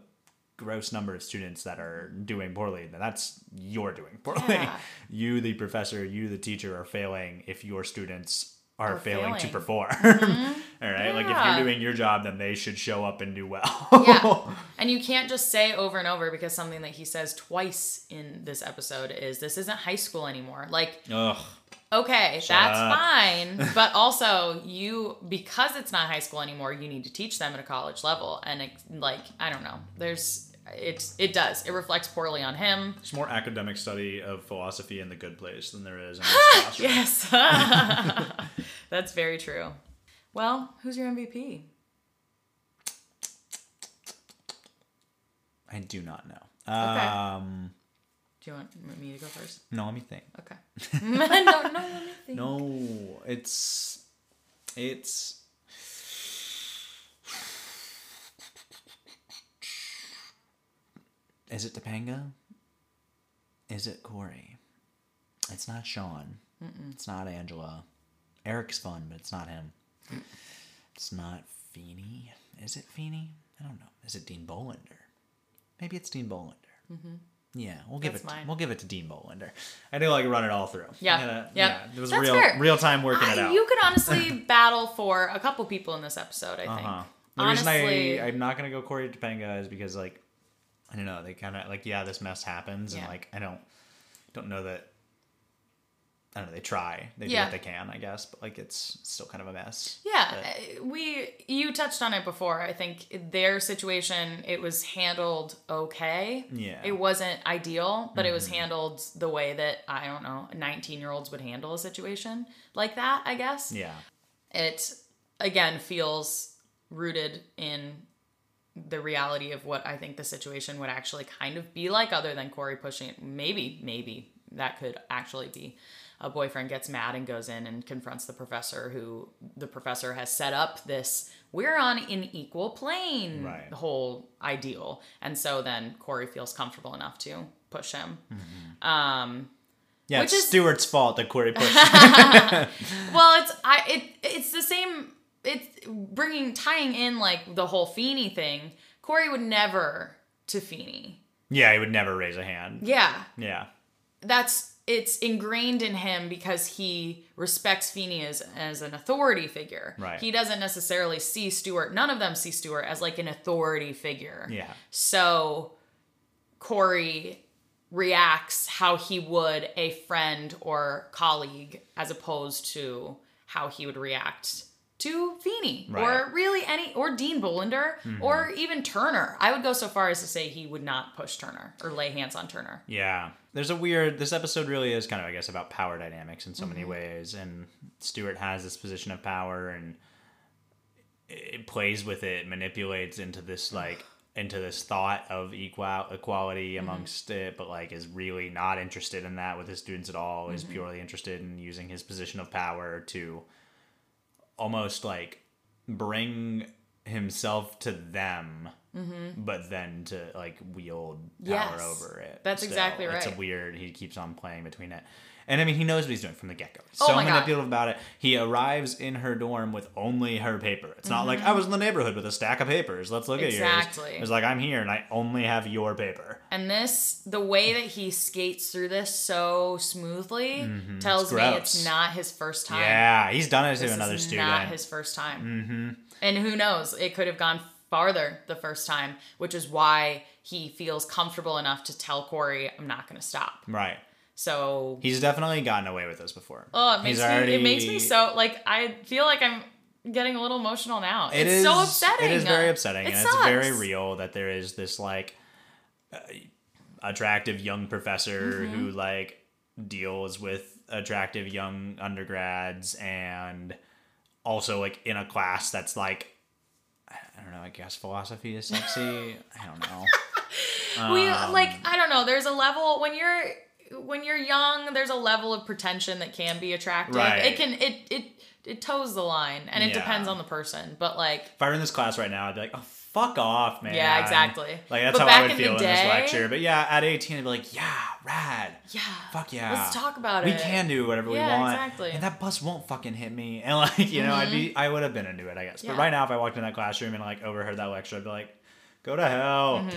S1: gross number of students that are doing poorly then that's you're doing poorly
S3: Yeah. <laughs>
S1: you the professor you the teacher are failing if your students are,
S3: Are
S1: failing, to
S3: failing.
S1: perform <laughs> mm-hmm. all right like if you're doing your job then they should show up and do well
S3: yeah. <laughs> And you can't just say over and over because something that he says twice in this episode is this isn't high school anymore. Like,
S1: Ugh.
S3: okay, that's
S1: up.
S3: fine. But also, you, because it's not high school anymore, you need to teach them at a college level. And it, like, I don't know. There's, it's, it does. It reflects poorly on him.
S1: There's more academic study of philosophy in the good place than there is in <laughs> this classroom.
S3: Yes. <laughs> that's very true. Well, who's your MVP?
S1: I do not know.
S3: Okay.
S1: Um,
S3: Do you want me to go first?
S1: no, let me think.
S3: Okay. <laughs> no, no, let me think.
S1: No, it's it's Is it Topanga? Is it Cory? It's not Sean. It's not Angela. Eric's fun, but it's not him. It's not Feeny. Is it Feeny? I don't know. Is it Dean Bolander? Maybe it's Dean Bolander. Yeah, we'll give
S3: That's
S1: it.
S3: mine.
S1: We'll give it to Dean Bolander. I do like run it all through.
S3: Yeah,
S1: Yeah,
S3: yeah.
S1: It was
S3: That's
S1: real,
S3: fair.
S1: real time working it out.
S3: You could honestly <laughs> battle for a couple people in this episode. I think.
S1: Uh-huh. The
S3: Honestly,
S1: reason I I'm not gonna go Cory Topanga is because like I don't know they kind of like yeah this mess happens and like I don't don't know that I don't know they try they do
S3: Yeah.
S1: what they can I guess but like it's still kind of a mess.
S3: yeah,
S1: But-
S3: uh, we you touched on it before. I think their situation it was handled okay.
S1: Yeah. Mm-hmm.
S3: It wasn't ideal, but it was handled the way that I don't know, 19-year-olds would handle a situation like that, I guess.
S1: yeah
S3: It again feels rooted in the reality of what I think the situation would actually kind of be like, other than Cory pushing it. Maybe, maybe that could actually be a boyfriend gets mad and goes in and confronts the professor, who the professor has set up this we're on an equal plane
S1: Right.
S3: whole ideal. And so then Cory feels comfortable enough to push him.
S1: Mm-hmm.
S3: Um,
S1: yeah
S3: Which
S1: it's
S3: is-
S1: Stuart's fault that Cory pushed. <laughs> <laughs>
S3: well, it's I it it's the same. It's bringing tying in like the whole Feeny thing. Cory would never to Feeny.
S1: yeah he would never raise a hand.
S3: Yeah,
S1: Yeah
S3: that's it's ingrained in him because he respects Feeny as as an authority figure.
S1: Right.
S3: He doesn't necessarily see Stuart. None of them see Stuart as like an authority figure.
S1: yeah
S3: So Cory reacts how he would a friend or colleague as opposed to how he would react to Feeny
S1: Right.
S3: or really any or Dean Bolander or even Turner. I would go so far as to say he would not push Turner or lay hands on Turner.
S1: Yeah. There's a weird this episode really is kind of I guess about power dynamics in so many
S3: Mm-hmm.
S1: ways and Stuart has this position of power and it plays with it, manipulates into this like into this thought of equal equality
S3: Mm-hmm.
S1: amongst it, but like is really not interested in that with his students at all. Is
S3: Mm-hmm.
S1: purely interested in using his position of power to almost like bring himself to them, but then to like wield power
S3: Mm-hmm. Yes.
S1: over it.
S3: That's exactly right.
S1: It's a weird. He keeps on playing between it. And I mean, he knows what he's doing from the get go.
S3: Oh
S1: So
S3: God.
S1: manipulative about it. He arrives in her dorm with only her paper. It's not like I was in the neighborhood with a stack of papers. Let's look at
S3: Mm-hmm. Exactly.
S1: yours. It's like I'm here and I only have your paper.
S3: And this, the way that he skates through this so smoothly, tells me
S1: Mm-hmm. gross.
S3: it's not his first time.
S1: Yeah, he's done it to
S3: This
S1: another
S3: is
S1: student.
S3: not his first time. Mm-hmm. And who knows? It could have gone farther the first time, which is why he feels comfortable enough to tell Cory, "I'm not going to stop."
S1: right.
S3: So,
S1: He's definitely gotten away with this before.
S3: oh, it makes
S1: He's
S3: me.
S1: already-
S3: It makes me so like I feel like I'm getting a little emotional now.
S1: It
S3: it's
S1: is
S3: so upsetting.
S1: It is very upsetting,
S3: It
S1: and it's very real that there is this like uh, attractive young professor
S3: Mm-hmm.
S1: who like deals with attractive young undergrads and also like in a class that's like I don't know. I guess philosophy is sexy. I don't know. <laughs>
S3: we
S1: Um,
S3: like I don't know. There's a level when you're when you're young. There's a level of pretension that can be attractive.
S1: Right.
S3: It can it it it toes the line, and it
S1: Yeah.
S3: depends on the person. But like
S1: If I were in this class right now, I'd be like, "Oh, fuck off, man."
S3: Yeah, exactly.
S1: Like that's
S3: But
S1: how I would
S3: in
S1: feel in this lecture. But yeah, at 18, I'd be like, "Yeah, rad.
S3: yeah,
S1: Fuck yeah.
S3: Let's talk about
S1: we
S3: it.
S1: We can do whatever
S3: Yeah,
S1: we want.
S3: exactly.
S1: And that bus won't fucking hit me. <laughs> And like, you know, I'd be mm-hmm. I would have been into it, I guess. But right now if I walked in that classroom and like overheard that lecture, I'd be like, go to hell.
S3: That's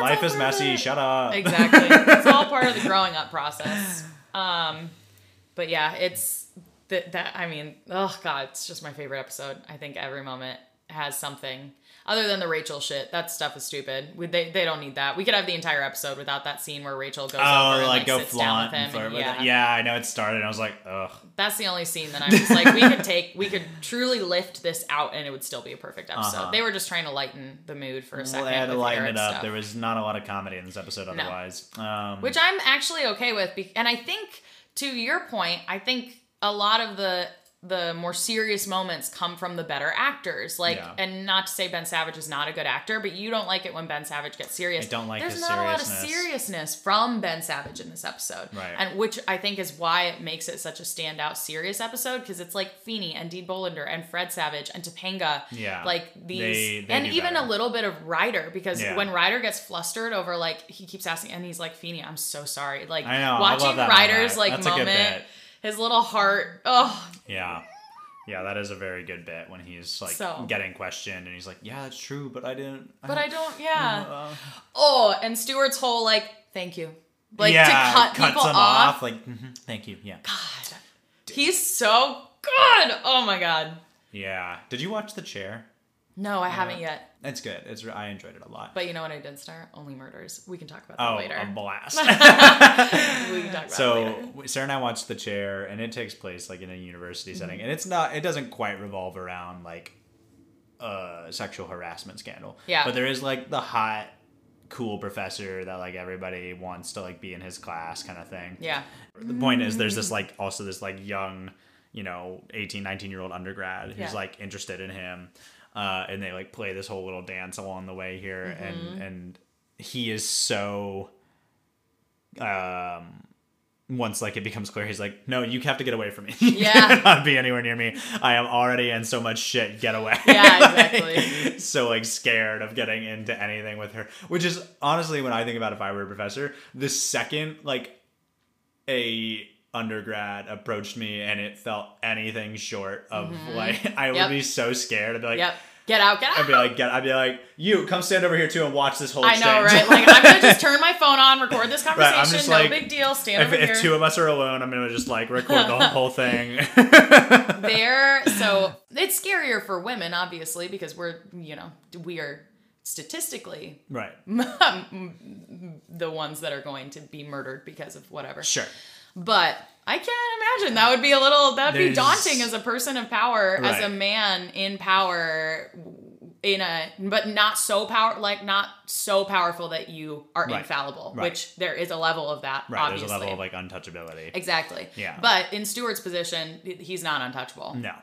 S1: Life
S3: all
S1: is messy,
S3: the-
S1: shut up.
S3: Exactly. it's all part of the <laughs> growing up process. Um, but yeah, it's that. That I mean, oh god, it's just my favorite episode. I think every moment has something. Other than the Rachel shit, that stuff is stupid. We, they they don't need that. We could have the entire episode without that scene where Rachel goes over
S1: Oh,
S3: and
S1: like, go
S3: sits
S1: flaunt
S3: down with him.
S1: flirt
S3: and-
S1: with
S3: yeah,
S1: it. Yeah, I know it started and I was like, ugh.
S3: that's the only scene that I'm just like, we could take, we could truly lift this out, and it would still be a perfect episode.
S1: Uh-huh.
S3: They were just trying to lighten the mood for a second.
S1: Well, they had to lighten it up.
S3: stuff.
S1: There was not a lot of comedy in this episode otherwise. Um,
S3: which I'm actually okay with. be- And I think, to your point, I think a lot of the the more serious moments come from the better actors. Like,
S1: Yeah.
S3: and not to say Ben Savage is not a good actor, but you don't like it when Ben Savage gets serious.
S1: I don't like
S3: There's not a lot of
S1: seriousness.
S3: seriousness from Ben Savage in this episode,
S1: Right.
S3: And which I think is why it makes it such a standout serious episode because it's like Feeny and Dean Bolander and Fred Savage and Topanga,
S1: Yeah.
S3: like these,
S1: They- they
S3: and even
S1: better.
S3: a little bit of Rider because
S1: Yeah.
S3: when Rider gets flustered over like he keeps asking and he's like Feeny, I'm so sorry. Like
S1: I know, I
S3: watching
S1: that Rider's
S3: like
S1: That's
S3: moment. His little heart. Oh,
S1: Yeah. Yeah, that is a very good bit when he's like
S3: So-
S1: getting questioned and he's like, "Yeah, that's true, but I didn't."
S3: but I don't. <laughs> Yeah.
S1: Uh,
S3: Oh, and Stuart's whole like thank you, like
S1: yeah,
S3: to cut people
S1: him
S3: off.
S1: Like, mhm, thank you. Yeah.
S3: God, he's so good. Oh my god.
S1: Yeah. Did you watch The Chair?
S3: No, I haven't yet.
S1: It's good. It's I enjoyed it a lot.
S3: But you know what I did star? Only murders. We can talk about that
S1: oh,
S3: later.
S1: a blast. <laughs>
S3: we can talk about <laughs>
S1: so. Sarah and I watched The Chair, and it takes place like in a university
S3: Mm-hmm.
S1: setting, and it's not. It doesn't quite revolve around like a sexual harassment scandal.
S3: Yeah.
S1: But there is like the hot, cool professor that like everybody wants to like be in his class kind of thing.
S3: Yeah.
S1: The point is, there's this like also this like young, you know, 18, 19 year old undergrad who's
S3: Yeah.
S1: like interested in him, uh, and they like play this whole little dance along the way here,
S3: Mm-hmm.
S1: and and he is so. Um, once like it becomes clear, he's like, "No, you have to get away from me. <laughs>
S3: Yeah.
S1: cannot be anywhere near me. I am already in so much shit. Get away."
S3: Yeah, exactly. <laughs>
S1: so like scared of getting into anything with her, which is honestly when I think about if I were a professor, the second like a undergrad approached me and it felt anything short of like <laughs> I would
S3: Mm-hmm. Yep.
S1: be so scared. I'd be like,
S3: Yep. Get out. Get out.
S1: I'd be like, get, I'd be like, you come stand over here too and watch this whole thing.
S3: I
S1: exchange.
S3: know, right? <laughs> Like I'm gonna just turn my phone on, record this <laughs>
S1: Right,
S3: conversation.
S1: I'm just
S3: no
S1: like-
S3: big deal. Stand
S1: if,
S3: over
S1: if
S3: here.
S1: two of us are alone, I'm gonna just like record the whole thing.
S3: there so it's scarier for women obviously because we're you know we are statistically
S1: right.
S3: the ones that are going to be murdered because of whatever
S1: Sure.
S3: But I can't imagine that would be a little that would be daunting as a person of power, as a man in power in a but not so power like not so powerful that you are
S1: Right.
S3: infallible,
S1: Right.
S3: which there is a level of that
S1: Right.
S3: obviously.
S1: There's a level of like untouchability.
S3: exactly.
S1: Yeah.
S3: But in Stuart's position, he's not untouchable.
S1: No.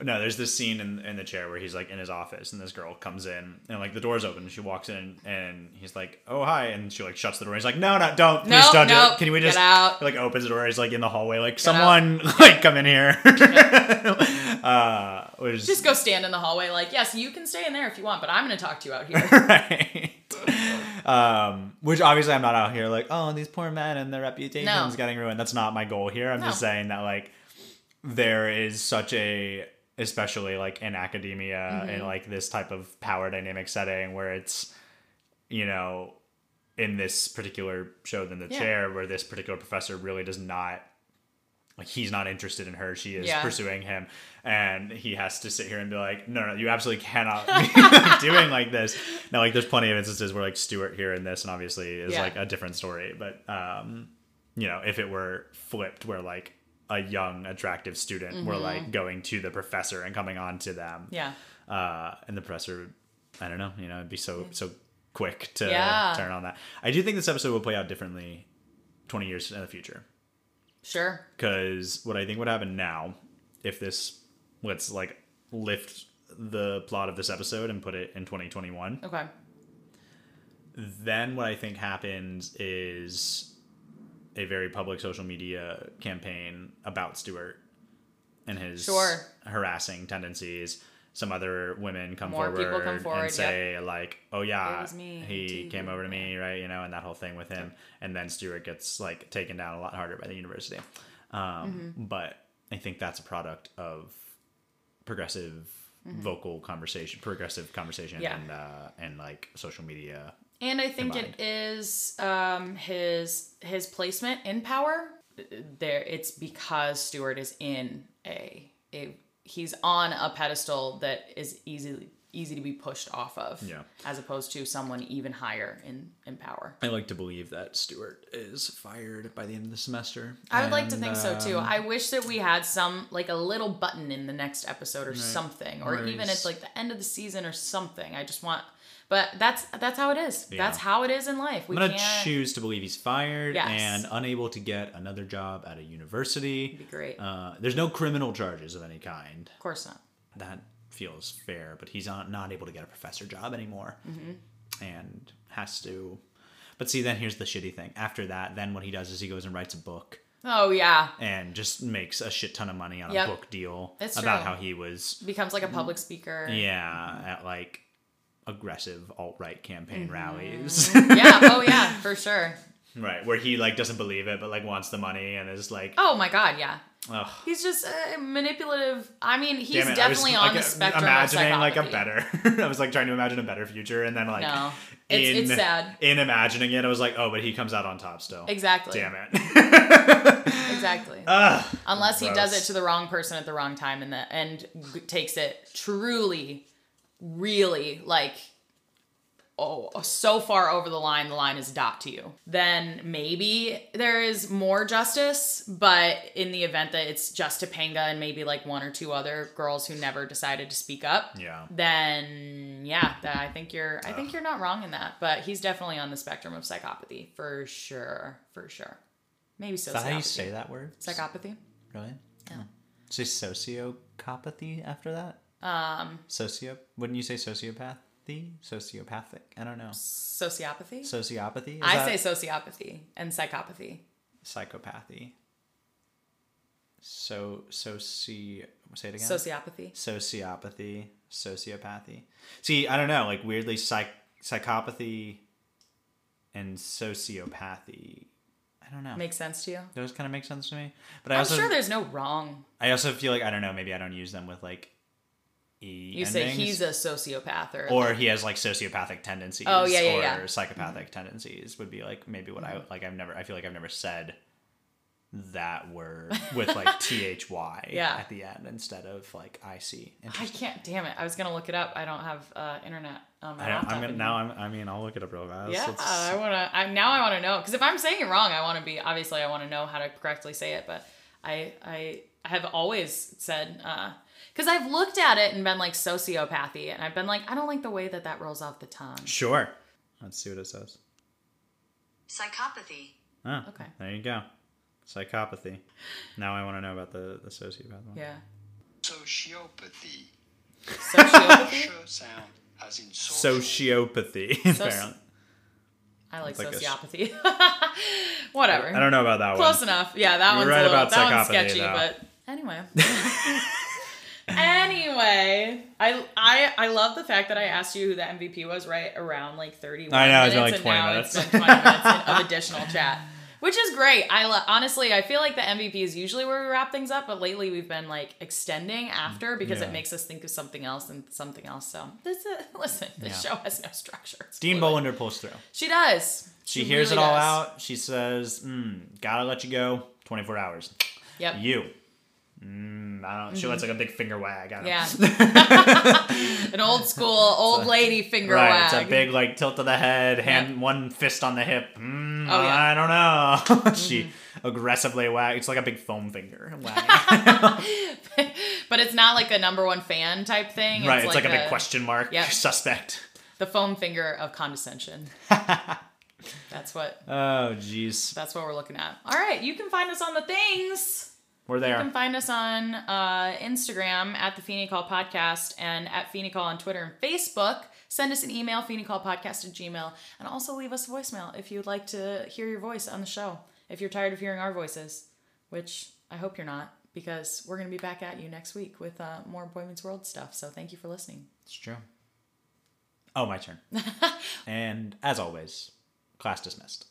S1: No, there's this scene in, in the chair where he's like in his office and this girl comes in and like the door's open and she walks in and he's like, Oh hi and she like shuts the door. He's like, No, no, don't please
S3: Nope,
S1: don't do
S3: nope,
S1: it. Can we
S3: get
S1: just
S3: out.
S1: like opens the door, he's like in the hallway, like
S3: out.
S1: someone <laughs> like come in here. <laughs> uh which
S3: Just go stand in the hallway, like, yes, you can stay in there if you want, but I'm going to talk to you out here. <laughs>
S1: right. Um, which obviously I'm not out here like, oh, these poor men and their reputation's
S3: No.
S1: getting ruined. That's not my goal here. I'm just saying that like there is such a especially like in academia
S3: Mm-hmm.
S1: and like this type of power dynamic setting where it's you know in this particular show than the
S3: Yeah.
S1: chair where this particular professor really does not like he's not interested in her she is
S3: Yeah.
S1: pursuing him and he has to sit here and be like no no you absolutely cannot <laughs> be <laughs> doing like this now like there's plenty of instances where like Stuart here in this and obviously is
S3: Yeah.
S1: like a different story but um you know if it were flipped where like a young attractive student were like going to the professor and coming on to them
S3: Mm-hmm. yeah.
S1: uh, and the professor, I don't know, you know, it'd be so so quick to
S3: Yeah.
S1: turn on that. I do think this episode will play out differently twenty years in the future
S3: Sure.
S1: because what I think would happen now, if this let's like lift the plot of this episode and put it in twenty twenty one,
S3: Okay.
S1: then what I think happens is a very public social media campaign about Stuart and his
S3: Sure.
S1: harassing tendencies. Some other women come forward,
S3: come forward,
S1: and say like, "Oh yeah,
S3: It was me,
S1: he
S3: too."
S1: came over to me, right? You know, and that whole thing with him." And then Stuart gets like taken down a lot harder by the university. Um,
S3: Mm-hmm.
S1: But I think that's a product of progressive vocal conversation, progressive conversation,
S3: Mm-hmm. Yeah.
S1: and uh, and like social media
S3: And I think
S1: combined.
S3: it is um, his his placement in power. There, it's because Stuart is in a a he's on a pedestal that is easily easy to be pushed off of.
S1: Yeah.
S3: As opposed to someone even higher in in power.
S1: I like to believe that Stuart is fired by the end of the semester.
S3: I would like to
S1: And,
S3: think so too.
S1: um,
S3: I wish that we had some like a little button in the next episode or something, or even at like the end of the season or something. I just want, but that's that's how it is.
S1: Yeah.
S3: That's how it is in life. We
S1: I'm gonna
S3: can't.
S1: choose to believe he's fired
S3: Yes.
S1: and unable to get another job at a university.
S3: Be great.
S1: Uh, there's no criminal charges of any kind.
S3: of course not.
S1: That feels fair, but he's not, not able to get a professor job anymore,
S3: Mm-hmm.
S1: and has to. But see, then here's the shitty thing. After that, then what he does is he goes and writes a book
S3: Oh yeah,
S1: and just makes a shit ton of money on
S3: Yep.
S1: a book deal
S3: It's
S1: about
S3: true.
S1: how he was
S3: becomes like a public speaker.
S1: Yeah, at like aggressive alt right campaign rallies.
S3: yeah. Oh yeah, <laughs> for sure.
S1: right, where he like doesn't believe it but like wants the money and is like
S3: Oh my god, yeah.
S1: ugh.
S3: He's just uh, manipulative. I mean, he's
S1: it, I was,
S3: definitely
S1: like,
S3: on the spectrum
S1: Imagining like a better. <laughs> I was like trying to imagine a better future, and then like
S3: No. It's-
S1: in,
S3: it's sad.
S1: In imagining it, I was like, oh, but he comes out on top still.
S3: Exactly.
S1: Damn it. <laughs>
S3: Exactly.
S1: Ugh.
S3: Unless he does it to the wrong person at the wrong time and the and takes it truly, really like oh so far over the line the line is dot to you then maybe there is more justice but in the event that it's just Topanga and maybe like one or two other girls who never decided to speak up
S1: Yeah.
S3: then yeah that i think you're i think you're not wrong in that but he's definitely on the spectrum of psychopathy for sure for sure maybe
S1: that how you say that word?
S3: psychopathy
S1: Really? Yeah. Hmm. Say sociopathy after that? Um. Socio. Wouldn't you say sociopathy? Sociopathic. I don't know.
S3: sociopathy
S1: Sociopathy. Is
S3: I
S1: that-
S3: say sociopathy and psychopathy.
S1: psychopathy. So soci. Say it again.
S3: Sociopathy.
S1: Sociopathy. Sociopathy. See, I don't know. Like weirdly, psych psychopathy and sociopathy. I don't know.
S3: Makes sense to you?
S1: Those kind of make sense to me. But I
S3: I'm
S1: also,
S3: sure there's no wrong.
S1: I also feel like I don't know. Maybe I don't use them with like
S3: You say he's a sociopath or,
S1: or
S3: like-
S1: he has like sociopathic tendencies.
S3: Oh, yeah, yeah,
S1: or
S3: yeah.
S1: psychopathic tendencies would be like maybe what I like. I've never. I feel like I've never said that word with like <laughs> T H Y
S3: Yeah.
S1: at the end instead of like I C.
S3: I can't. Damn it! I was gonna look it up. I don't have uh, internet on my
S1: I,
S3: laptop.
S1: am gonna now. I'm, I mean, I'll look it up real fast.
S3: Yeah,
S1: It's-
S3: I wanna. I now I want to know because if I'm saying it wrong, I want to be obviously I want to know how to correctly say it. But I I have always said because I've looked at it and been like sociopathy, and I've been like I don't like the way that that rolls off the tongue.
S1: Sure. Let's see what it says.
S4: Psychopathy.
S1: Oh,
S3: Okay.
S1: There you go. Psychopathy. Now I want to know about the the sociopath one.
S3: Yeah,
S5: Sociopathy.
S3: sociopathy.
S5: Sound as in social.
S1: Sociopathy. <laughs> Apparently.
S3: I like
S1: It's like sh-
S3: sociopathy. <laughs> Whatever.
S1: I don't know about that one.
S3: Close enough. Yeah, that
S1: You're
S3: one's
S1: right
S3: a little
S1: about
S3: that one's sketchy,
S1: though.
S3: but anyway. <laughs> anyway, I I I love the fact that I asked you who the MVP was right around like 31
S1: I know, it's
S3: minutes,
S1: like
S3: and
S1: 20
S3: now
S1: minutes.
S3: it's been 20 minutes of <laughs> additional chat. Which is great. I lo- honestly, I feel like the MVP is usually where we wrap things up, but lately we've been like extending after because
S1: Yeah.
S3: it makes us think of something else and something else. So <laughs> this, is, listen, this
S1: Yeah.
S3: show has no structure. It's
S1: Dean. Bolander pulls through.
S3: She does.
S1: She, hears
S3: really
S1: it all
S3: does.
S1: out. She says, mm, "Gotta let you go. 24 hours."
S3: Yep.
S1: You. Mm, I don't. She lets like a big finger wag.
S3: Yeah. <laughs> <laughs> An old school old lady finger
S1: Right,
S3: wag.
S1: it's a big like tilt of the head, hand, one fist on the hip. Mm,
S3: Oh, yeah.
S1: I don't know. <laughs> she aggressively wag. It's like a big foam finger. wagging.
S3: but it's not like a number one fan type thing.
S1: right, it's like, a big question mark.
S3: Yep.
S1: Suspect.
S3: The foam finger of condescension. that's what
S1: Oh, jeez.
S3: that's what we're looking at. All right, you can find us on the things.
S1: We're there.
S3: You can find us on uh, Instagram at the Feeny Call Podcast and at Feeny Call on Twitter and Facebook. Send us an email, feenycallpodcast at gmail, and also leave us a voicemail if you'd like to hear your voice on the show. If you're tired of hearing our voices, which I hope you're not, because we're going to be back at you next week with uh, more Boy Meets World stuff. So thank you for listening.
S1: It's true. Oh, my turn. <laughs> and as always, class dismissed.